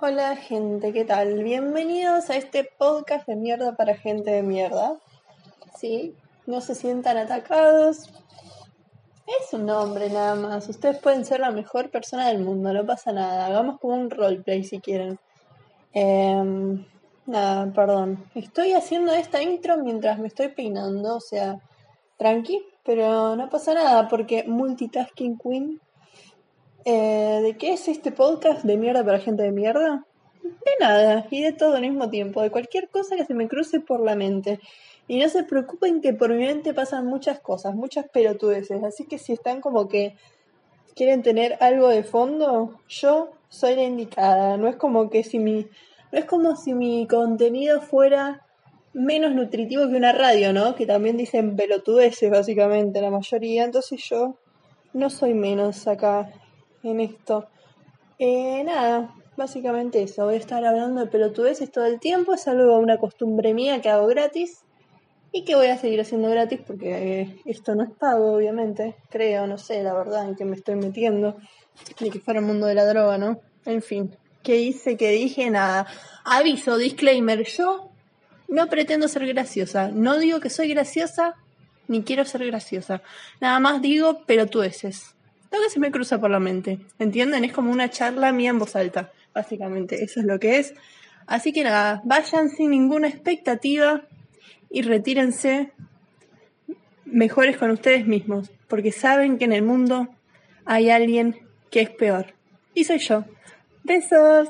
Hola gente, ¿qué tal? Bienvenidos a este podcast de mierda para gente de mierda. Sí, no se sientan atacados. Es un nombre nada más. Ustedes pueden ser la mejor persona del mundo, no pasa nada. Hagamos como un roleplay si quieren. Em, nada, perdón. Estoy haciendo esta intro mientras me estoy peinando, o sea, tranqui, pero no pasa nada porque multitasking queen eh, ¿De qué es este podcast de mierda para gente de mierda? De nada, y de todo al mismo tiempo, de cualquier cosa que se me cruce por la mente. Y no se preocupen que por mi mente pasan muchas cosas, muchas pelotudeces, así que si están como que quieren tener algo de fondo, yo soy la indicada. No es como que si mi, no es como si mi contenido fuera menos nutritivo que una radio, ¿no? Que también dicen pelotudeces básicamente la mayoría, entonces yo no soy menos acá en esto. Eh, nada, básicamente eso. Voy a estar hablando de pelotudeces todo el tiempo. Es algo, una costumbre mía que hago gratis y que voy a seguir haciendo gratis porque eh, esto no es pago, obviamente. Creo, no sé, la verdad, en que me estoy metiendo. Ni que fuera el mundo de la droga, ¿no? En fin, ¿qué hice? ¿Qué dije? Nada. Aviso, disclaimer, yo no pretendo ser graciosa. No digo que soy graciosa, ni quiero ser graciosa. Nada más digo pelotudeces lo que se me cruza por la mente. ¿Entienden? Es como una charla mía en voz alta, básicamente. Eso es lo que es. Así que nada, vayan sin ninguna expectativa y retírense mejores con ustedes mismos, porque saben que en el mundo hay alguien que es peor. Y soy yo. Besos.